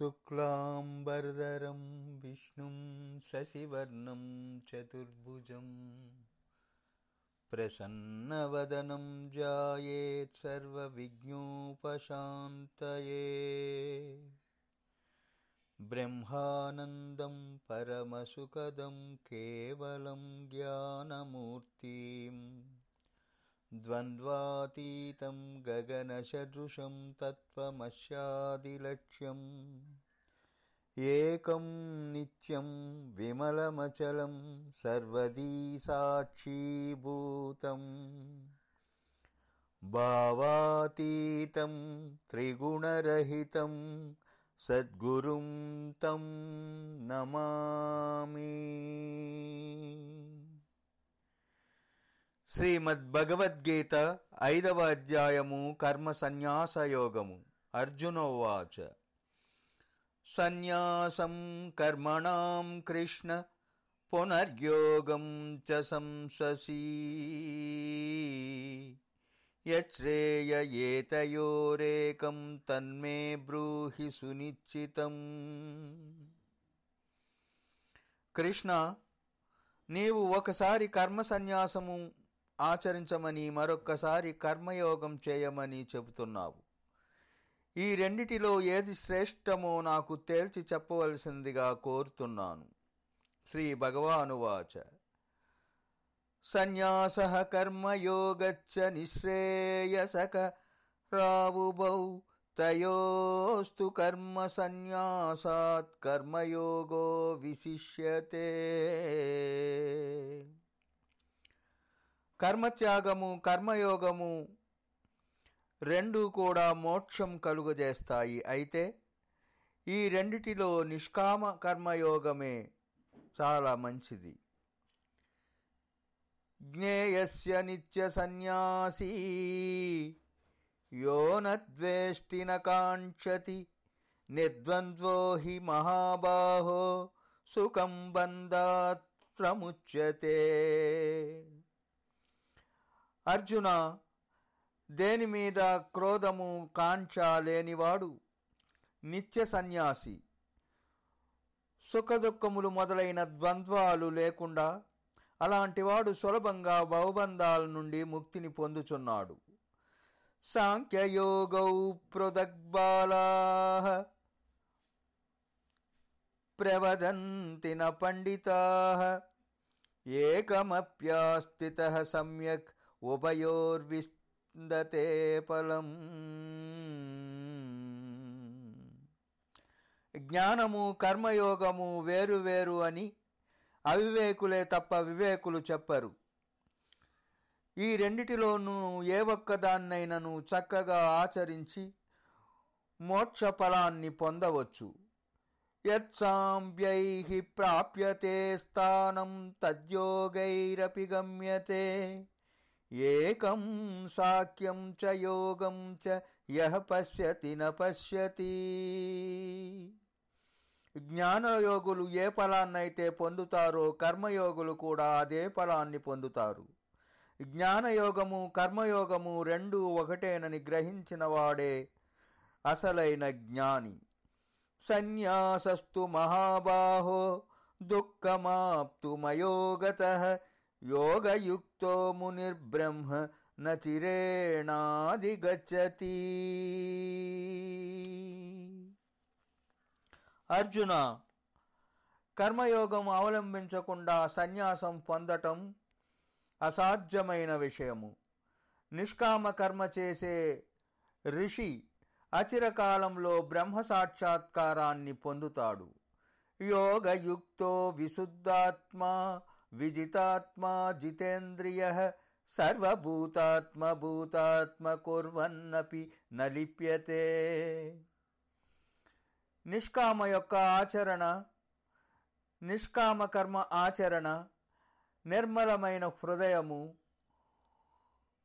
शुक्लाम्बरधरं विष्णुं शशिवर्णं चतुर्भुजं प्रसन्नवदनं जायेत् सर्वविघ्नोपशान्तये। ब्रह्मानन्दं परमसुखदं केवलं ज्ञानमूर्तिम् द्वन्द्वातीतं गगनसदृशं तत्त्वमस्यादिलक्ष्यम्। एकं नित्यं विमलमचलं सर्वदी साक्षीभूतं भावातीतं त्रिगुणरहितं सद्गुरुं तं नमामि। శ్రీమద్భగవద్గీత ఐదవ అధ్యాయము కర్మ సన్యాసయోగము. అర్జునోవాచ. సన్యాసం కర్మణాం కృష్ణ పునర్యోగం చ సంససి యశ్రేయ ఏతయోరేకం తన్మే బ్రూహి సునిశ్చితం. కృష్ణ నీవు ఒకసారి కర్మ సన్యాసము ఆచరించమని మరొక్కసారి కర్మయోగం చేయమని చెబుతున్నావు. ఈ రెండిటిలో ఏది శ్రేష్టమో నాకు తేల్చి చెప్పవలసిందిగా కోరుతున్నాను. శ్రీ భగవానువాచ సన్యాస కర్మయోగచ్చ నిశ్రేయసక రావుబౌ తయోస్తు కర్మ సన్యాసాత్ కర్మయోగో విశిష్యతే. కర్మత్యాగము కర్మయోగము రెండు కూడా మోక్షం కలుగజేస్తాయి. అయితే ఈ రెండిటిలో నిష్కామ కర్మయోగమే చాలా మంచిది. జ్ఞేయస్య నిత్య సన్యాసీ యోనద్వేష్టి కాంక్షతి నిర్ద్వంద్వో హి మహాబాహో సుఖం బంధాత్ ప్రముచ్యతే. అర్జున దేని మీద క్రోధము కాంక్ష లేనివాడు? నిత్య సన్యాసి. సుఖదుఖములు మొదలైన ద్వంద్వాలు లేకుండా అలాంటివాడు సులభంగా బహుబంధాల నుండి ముక్తిని పొందుచున్నాడు. సాంఖ్యయోగౌ పృథగ్బాలా ప్రవదంతి న పండితా ఏకమప్యాస్థిత సమ్యక్ ఉభయోర్విందతే ఫలం. జ్ఞానము కర్మయోగము వేరు వేరు అని అవివేకులే తప్ప వివేకులు చెప్పరు. ఈ రెండిటిలోనూ ఏ ఒక్కదాన్నైనను చక్కగా ఆచరించి మోక్ష ఫలాన్ని పొందవచ్చు. యత్సాంబ్యై ప్రాప్యతే స్థానం తద్యోగైరపి గమ్యతే. ఏకం సాఖ్యం చ యోగం చ యహ పశ్యతి న పశ్యతి. జ్ఞానయోగులు ఏ ఫలాన్నైతే పొందుతారో కర్మయోగులు కూడా అదే ఫలాన్ని పొందుతారు. జ్ఞానయోగము కర్మయోగము రెండూ ఒకటేనని గ్రహించిన వాడే అసలైన జ్ఞాని. సన్యాసస్తు మహాబాహో దుఃఖమాప్తుమయోగత యోగయుక్తో మునిర్బ్రహ్మ నచిరేణాదిగచ్చతి అర్జున కర్మయోగం అవలంబించకుండా సన్యాసం పొందటం అసాధ్యమైన విషయము. నిష్కామ కర్మ చేసే ఋషి అచిరకాలంలో బ్రహ్మ సాక్షాత్కారాన్ని పొందుతాడు. యోగయుక్తో విశుద్ధాత్మా విజితాత్మా జితేంద్రియ సర్వభూతాత్మ కుర్వన్నపి నలిప్యతే నిష్కామ యొక్క ఆచరణ నిష్కామ కర్మ ఆచరణ నిర్మలమైన హృదయము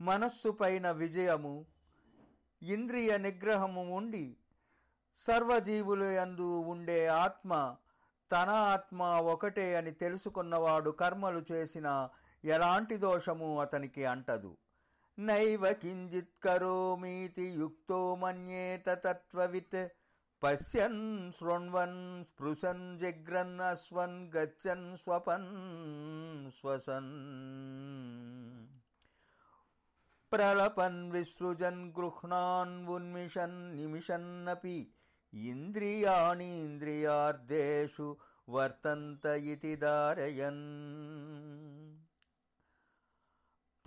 మనస్సుపైన విజయము ఇంద్రియ నిగ్రహము ఉండి సర్వజీవులు యందు ఉండే ఆత్మ తన ఆత్మ ఒకటే అని తెలుసుకున్నవాడు కర్మలు చేసిన ఎలాంటి దోషము అతనికి అంటదు. నైవ కించిత్ కరోమీతి యుక్తో మన్యేత తత్వవిత్ పశ్యన్ శృణ్వన్ స్పృశన్ జగ్రన్ అస్వన్ గచ్చన్ స్వపన్ స్వసన్. ప్రలపన్ విసృజన్ గృహ్ణాన్ ఉన్మిషన్ నిమిషన్నపి ఇంద్రియాణీంద్రియార్దేషు వర్తంత ఇతి దారయన్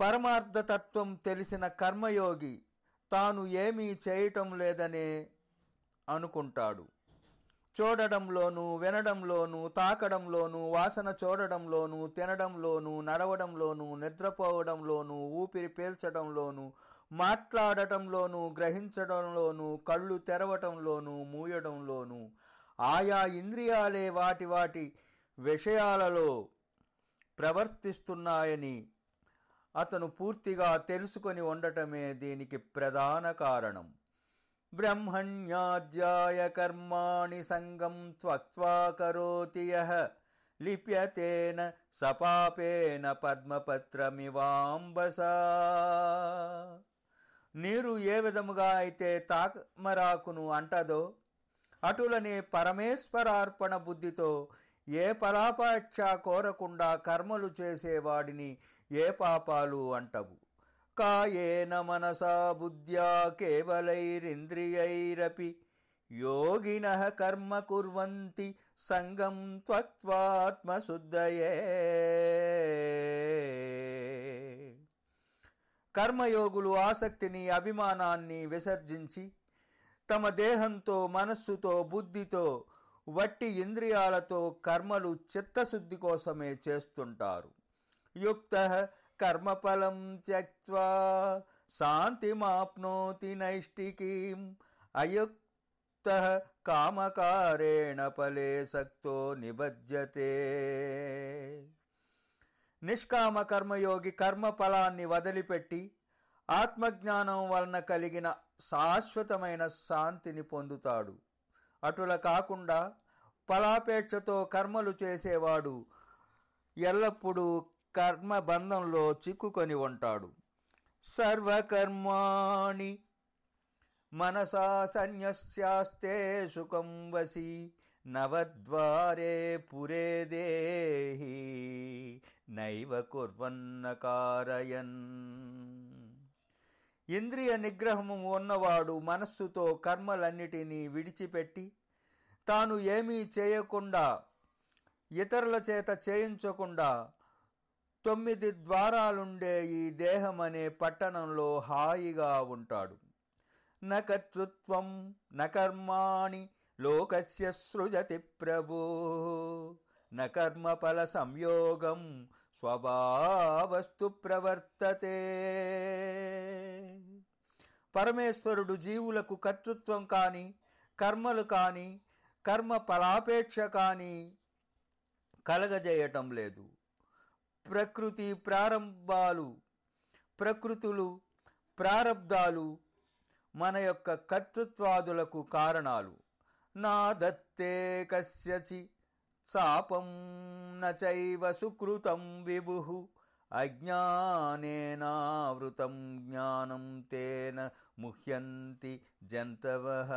పరమార్థతత్వం తెలిసిన కర్మయోగి తాను ఏమీ చేయటం లేదనే అనుకుంటాడు. చూడడంలోనూ వినడంలోనూ తాకడంలోనూ వాసన చూడడంలోనూ తినడంలోనూ నడవడంలోనూ నిద్రపోవడంలోనూ ఊపిరి పీల్చడంలోనూ మాట్లాడటంలోనూ గ్రహించడంలోనూ కళ్ళు తెరవటంలోనూ మూయడంలోనూ ఆయా ఇంద్రియాలే వాటి వాటి విషయాలలో ప్రవర్తిస్తున్నాయని అతను పూర్తిగా తెలుసుకొని ఉండటమే దీనికి ప్రధాన కారణం. బ్రహ్మణ్యాధ్యాయ కర్మాణి సంగం త్వక్వాకరోతి యహ లిప్యతేన సపాపేన పద్మపత్రమివాంబసా. నీరు ఏ విధముగా అయితే తామరాకును అంటదో అటులనే పరమేశ్వరార్పణ బుద్ధితో ఏ పరాపాక్ష కోరకుండా కర్మలు చేసేవాడిని ఏ పాపాలు అంటవు. కాయేన మనసా బుద్ధ్యా కేవలైరింద్రియైరపి యోగిన కర్మ కుర్వంతి సంగం త్వత్వాత్మశుద్ధయే కర్మయోగులు ఆసక్తిని అభిమానాన్ని విసర్జించి తమ దేహంతో మనస్సుతో బుద్ధితో వట్టి ఇంద్రియాలతో కర్మలు చిత్తశుద్ధి కోసమే చేస్తుంటారు. యుక్త కర్మఫలం త్యక్వా శాంతిమాప్నోతి నైష్టికీం అయుక్త కామకారేణ ఫలే సక్తో నిబధ్యతే. నిష్కామ కర్మయోగి కర్మ ఫలాన్ని వదిలిపెట్టి ఆత్మజ్ఞానం వలన కలిగిన శాశ్వతమైన శాంతిని పొందుతాడు. అటుల కాకుండా ఫలాపేక్షతో కర్మలు చేసేవాడు ఎల్లప్పుడూ కర్మ బంధంలో చిక్కుకొని ఉంటాడు. సర్వకర్మాణి మనసా సన్యస్యాస్తే సుఖం వసి నవద్వారే పురే దేహి నైవ కుర్వన్న కారయన్. ఇంద్రియ నిగ్రహము ఉన్నవాడు మనస్సుతో కర్మలన్నిటినీ విడిచిపెట్టి తాను ఏమీ చేయకుండా ఇతరుల చేత చేయించకుండా తొమ్మిది ద్వారాలుండే ఈ దేహమనే పట్టణంలో హాయిగా ఉంటాడు. నకర్తృత్వం నకర్మాణి లోకస్య సృజతి ప్రభు. నకర్మఫల సంయోగం స్వభావస్తు ప్రవర్తతే. పరమేశ్వరుడు జీవులకు కర్తృత్వం కాని కర్మలు కాని కర్మ ఫలాపేక్ష కాని కలగజేయటం లేదు. ప్రకృతి ప్రారంభాలు ప్రకృతులు ప్రారబ్ధాలు మన యొక్క కర్తృత్వాదులకు కారణాలు. నా దత్తే కస్యచి. శాపం నైవ సుకృతం విభు. అజ్ఞానేనావృతం జ్ఞానం తేన ముహ్యంతి జంతవ.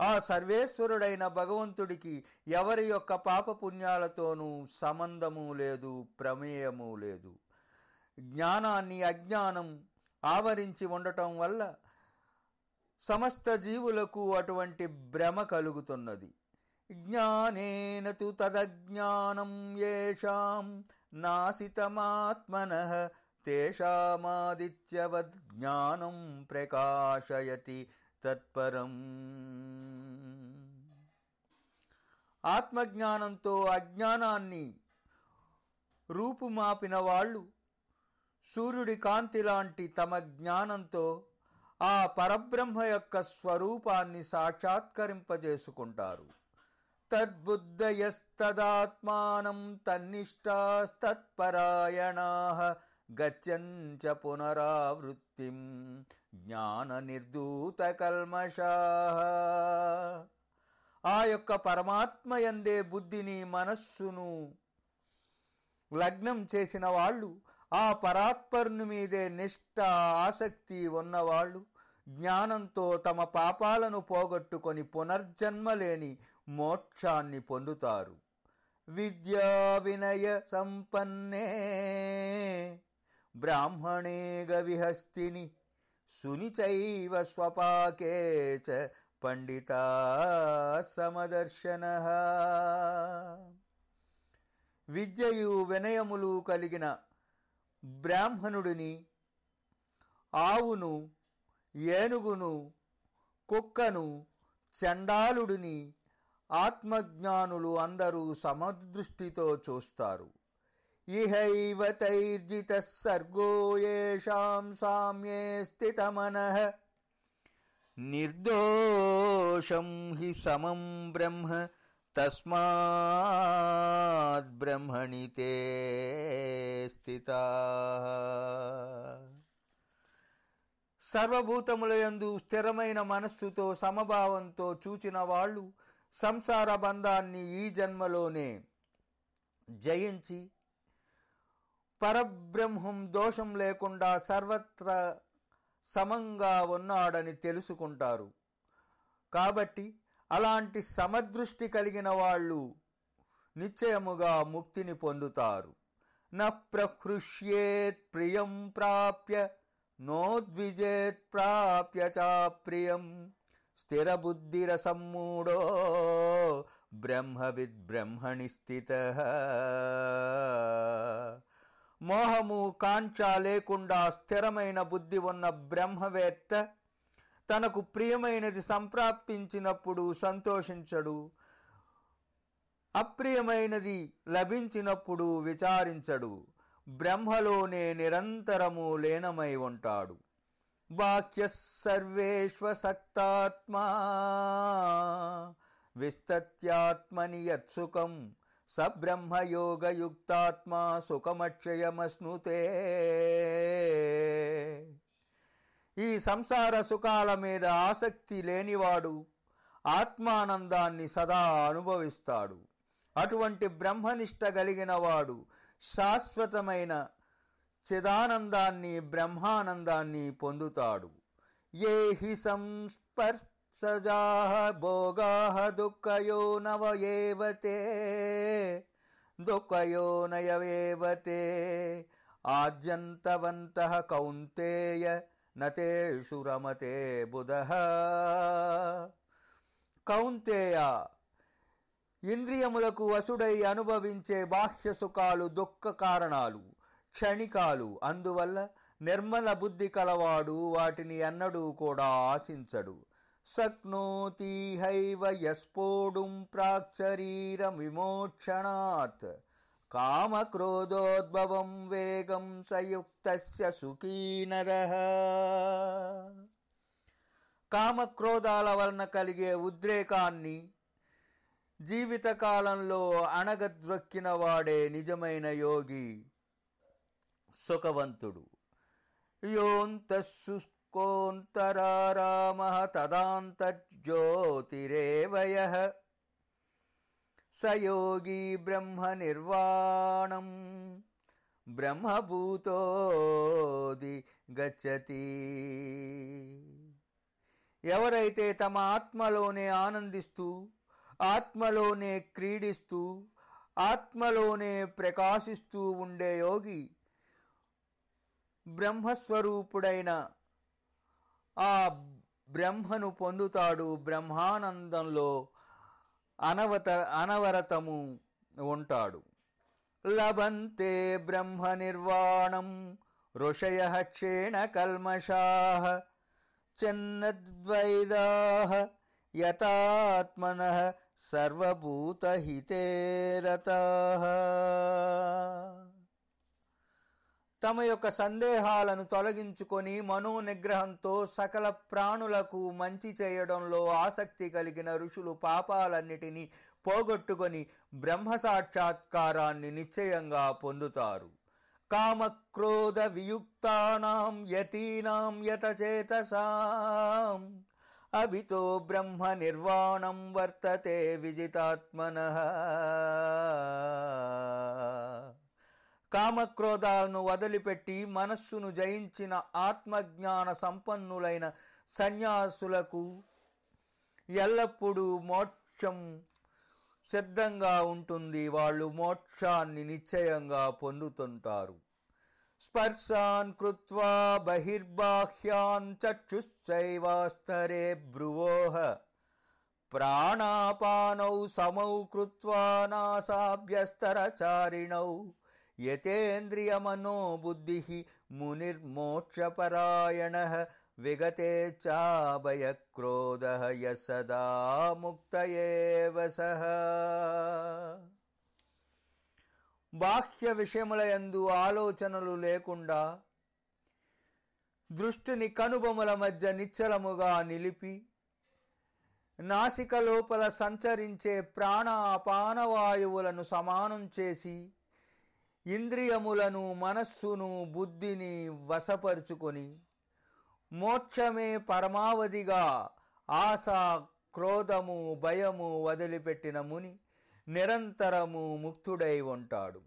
ఆ సర్వేశ్వరుడైన భగవంతుడికి ఎవరి యొక్క పాపపుణ్యాలతోనూ సంబంధము లేదు ప్రమేయము లేదు. జ్ఞానాన్ని అజ్ఞానం ఆవరించి ఉండటం వల్ల సమస్త జీవులకు అటువంటి భ్రమ కలుగుతున్నది. జ్ఞానేన తు తదజ్ఞానం ఏషాం నాసితమాత్మన తేషామాదిత్యవద్ జ్ఞానం ప్రకాశయతి తత్పరం. ఆత్మజ్ఞానంతో అజ్ఞానాన్ని రూపుమాపిన వాళ్ళు సూర్యుడి కాంతి లాంటి తమ జ్ఞానంతో ఆ పరబ్రహ్మ యొక్క స్వరూపాన్ని సాక్షాత్కరింపజేసుకుంటారు. తద్బుద్ధయస్తదాత్మానం తన్నిష్టాస్తత్పరాయణా గచ్చంచ పునరావృత్తిం జ్ఞాన నిర్దూత కల్మషా. ఆ యొక్క పరమాత్మయందే బుద్ధిని మనస్సును లగ్నం చేసిన వాళ్ళు ఆ పరాత్పరుని మీదే నిష్ఠ ఆసక్తి ఉన్నవాళ్ళు జ్ఞానంతో తమ పాపాలను పోగొట్టుకొని పునర్జన్మ లేని మోక్షాన్ని పొందుతారు. విద్యా వినయ సంపన్నే బ్రాహ్మణే గవిహస్తిని సునిచైవ స్వపాకే చ పండిత సమదర్శన. విద్యయు వినయములు కలిగిన బ్రాహ్మణుడిని ఆవును ఏనుగును కుక్కను చండాలుడిని ఆత్మజ్ఞానులు అందరూ సమదృష్టితో చూస్తారు. ఇహైవ తైర్జిత సర్గో సామ్యే స్థితమనః. నిర్దోషం హి సమం బ్రహ్మ. తస్మాత్ బ్రహ్మణి తే స్థిత. సర్వభూతములయందు స్థిరమైన మనస్సుతో సమభావంతో చూచిన వాళ్ళు సంసార బంధాన్ని ఈ జన్మలోనే జయించి పరబ్రహ్మం దోషం లేకుండా సర్వత్రా సమంగా ఉన్నాడని తెలుసుకుంటారు. కాబట్టి అలాంటి సమదృష్టి కలిగిన వాళ్ళు నిశ్చయముగా ముక్తిని పొందుతారు. న ప్రకృష్యేత్ ప్రియం ప్రాప్య నోద్విజేత్ ప్రాప్య చాప్రియం స్థిరబుద్ధిరసమ్మూఢో బ్రహ్మవిద్ బ్రహ్మణి స్థిత. మోహము కాంక్ష లేకుండా స్థిరమైన బుద్ధి ఉన్న బ్రహ్మవేత్త తనకు ప్రియమైనది సంప్రాప్తించినప్పుడు సంతోషించడు అప్రియమైనది లభించినప్పుడు విచారించడు బ్రహ్మలోనే నిరంతరము లీనమై ఉంటాడు. బాహ్య సర్వేష్వసక్తాత్మా విస్తత్యాత్మని యత్సుఖం సబ్రహ్మయోగయుక్తాత్మా సుఖమక్షయమశ్నుతే ఈ సంసార సుఖాల మీద ఆసక్తి లేనివాడు ఆత్మానందాన్ని సదా అనుభవిస్తాడు. అటువంటి బ్రహ్మనిష్ట కలిగిన వాడు శాశ్వతమైన చిదానందాన్ని బ్రహ్మానందాన్ని పొందుతాడు. ఏ హి సంస్పర్శజా భోగా దుఃఖయో నవయేవతే ఏవతే దుఃఖయో నయవేవతే ఆద్యంతవంత కౌంతేయ నతేషు రమతే బుధ. కౌంతేయ ఇంద్రియములకు వసుడై అనుభవించే బాహ్య సుఖాలు దుఃఖ కారణాలు క్షణికాలు. అందువల్ల నిర్మల బుద్ధి కలవాడు వాటిని ఎన్నడూ కూడా ఆశించడు. శక్నోతి హైవ యస్పోడుం ప్రాక్శరీర విమోక్షణాత్. కామక్రోధోద్భవం వేగం సయుక్తస్య సుఖీనర కామక్రోధాల వలన కలిగే ఉద్రేకాన్ని జీవితకాలంలో అణగద్రొక్కిన వాడే నిజమైన యోగి సుఖవంతుడు. యోంతశుష్కోంతరారామ తదాంతర్జ్యోతిరేవయ. సయోగి బ్రహ్మ నిర్వాణం బ్రహ్మభూతోది గచ్చతి. ఎవరైతే తమ ఆత్మలోనే ఆనందిస్తూ ఆత్మలోనే క్రీడిస్తూ ఆత్మలోనే ప్రకాశిస్తూ ఉండే యోగి బ్రహ్మస్వరూపుడైన ఆ బ్రహ్మను పొందుతాడు బ్రహ్మానందంలో అనవత అనవరతము ఉంటాడు. లభంతే బ్రహ్మ నిర్వాణం ఋషయ క్షేణ కల్మషా చెన్నద్వైదా యథాత్మన సర్వభూతహితే రతాః తమ యొక్క సందేహాలను తొలగించుకొని మనోనిగ్రహంతో సకల ప్రాణులకు మంచి చేయడంలో ఆసక్తి కలిగిన ఋషులు పాపాలన్నిటినీ పోగొట్టుకొని బ్రహ్మ సాక్షాత్కారాన్ని నిశ్చయంగా పొందుతారు. కామక్రోధ వియుక్తానాం యతీనాం యతచేతసాం. అభితో బ్రహ్మ నిర్వాణం వర్తతే విజితాత్మన. కామక్రోధాలను వదిలిపెట్టి మనస్సును జయించిన ఆత్మజ్ఞాన సంపన్నులైన సన్యాసులకు ఎల్లప్పుడూ మోక్షం సిద్ధంగా ఉంటుంది. వాళ్ళు మోక్షాన్ని నిశ్చయంగా పొందుతుంటారు. స్పర్శాన్ కృత్వా బహిర్బాహ్యాన్ చక్షుశ్చైవాస్తరే భ్రువోహ ప్రాణాపానౌ సమౌ కృత్వా నాసాభ్యస్తరచారిణౌ. యతేంద్రియమనోబుద్ధి మునిర్మోక్షపరాయణ విగతే చాభయక్రోధ యసదా ముక్త ఏవ సహ బాహ్య విషయములయందు ఆలోచనలు లేకుండా దృష్టిని కనుబొమల మధ్య నిశ్చలముగా నిలిపి నాసిక లోపల సంచరించే ప్రాణ అపానవాయువులను సమానం చేసి ఇంద్రియములను మనస్సును బుద్ధిని వశపరుచుకొని మోక్షమే పరమావధిగా ఆశ క్రోధము భయము వదిలిపెట్టిన ముని నిరంతరము ముక్తుడై ఉంటాడు.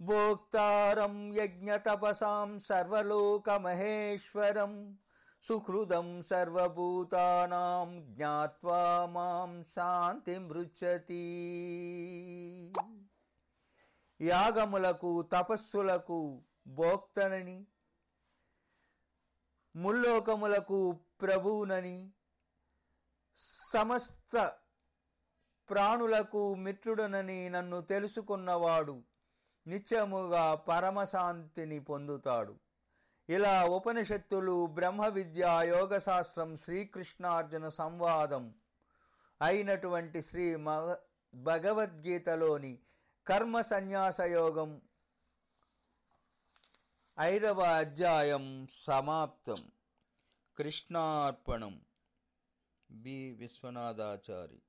భోక్తారం యజ్ఞతపసాం సర్వలోకమహేశ్వరం సుహృదం సర్వభూతానాం జ్ఞాత్వా మాం శాంతి మృచ్చతి యాగములకు తపస్సులకు భోక్తనని ముల్లోకములకు ప్రభువునని సమస్త ప్రాణులకు మిత్రుడనని నన్ను తెలుసుకున్నవాడు నిత్యముగా పరమశాంతిని పొందుతాడు. ఇలా ఉపనిషత్తులు బ్రహ్మ విద్య యోగశాస్త్రం శ్రీకృష్ణార్జున సంవాదం అయినటువంటి శ్రీ మగ భగవద్గీతలోని కర్మ సన్యాస యోగం ఐదవ అధ్యాయం సమాప్తం. కృష్ణార్పణం. బి. విశ్వనాథాచారి.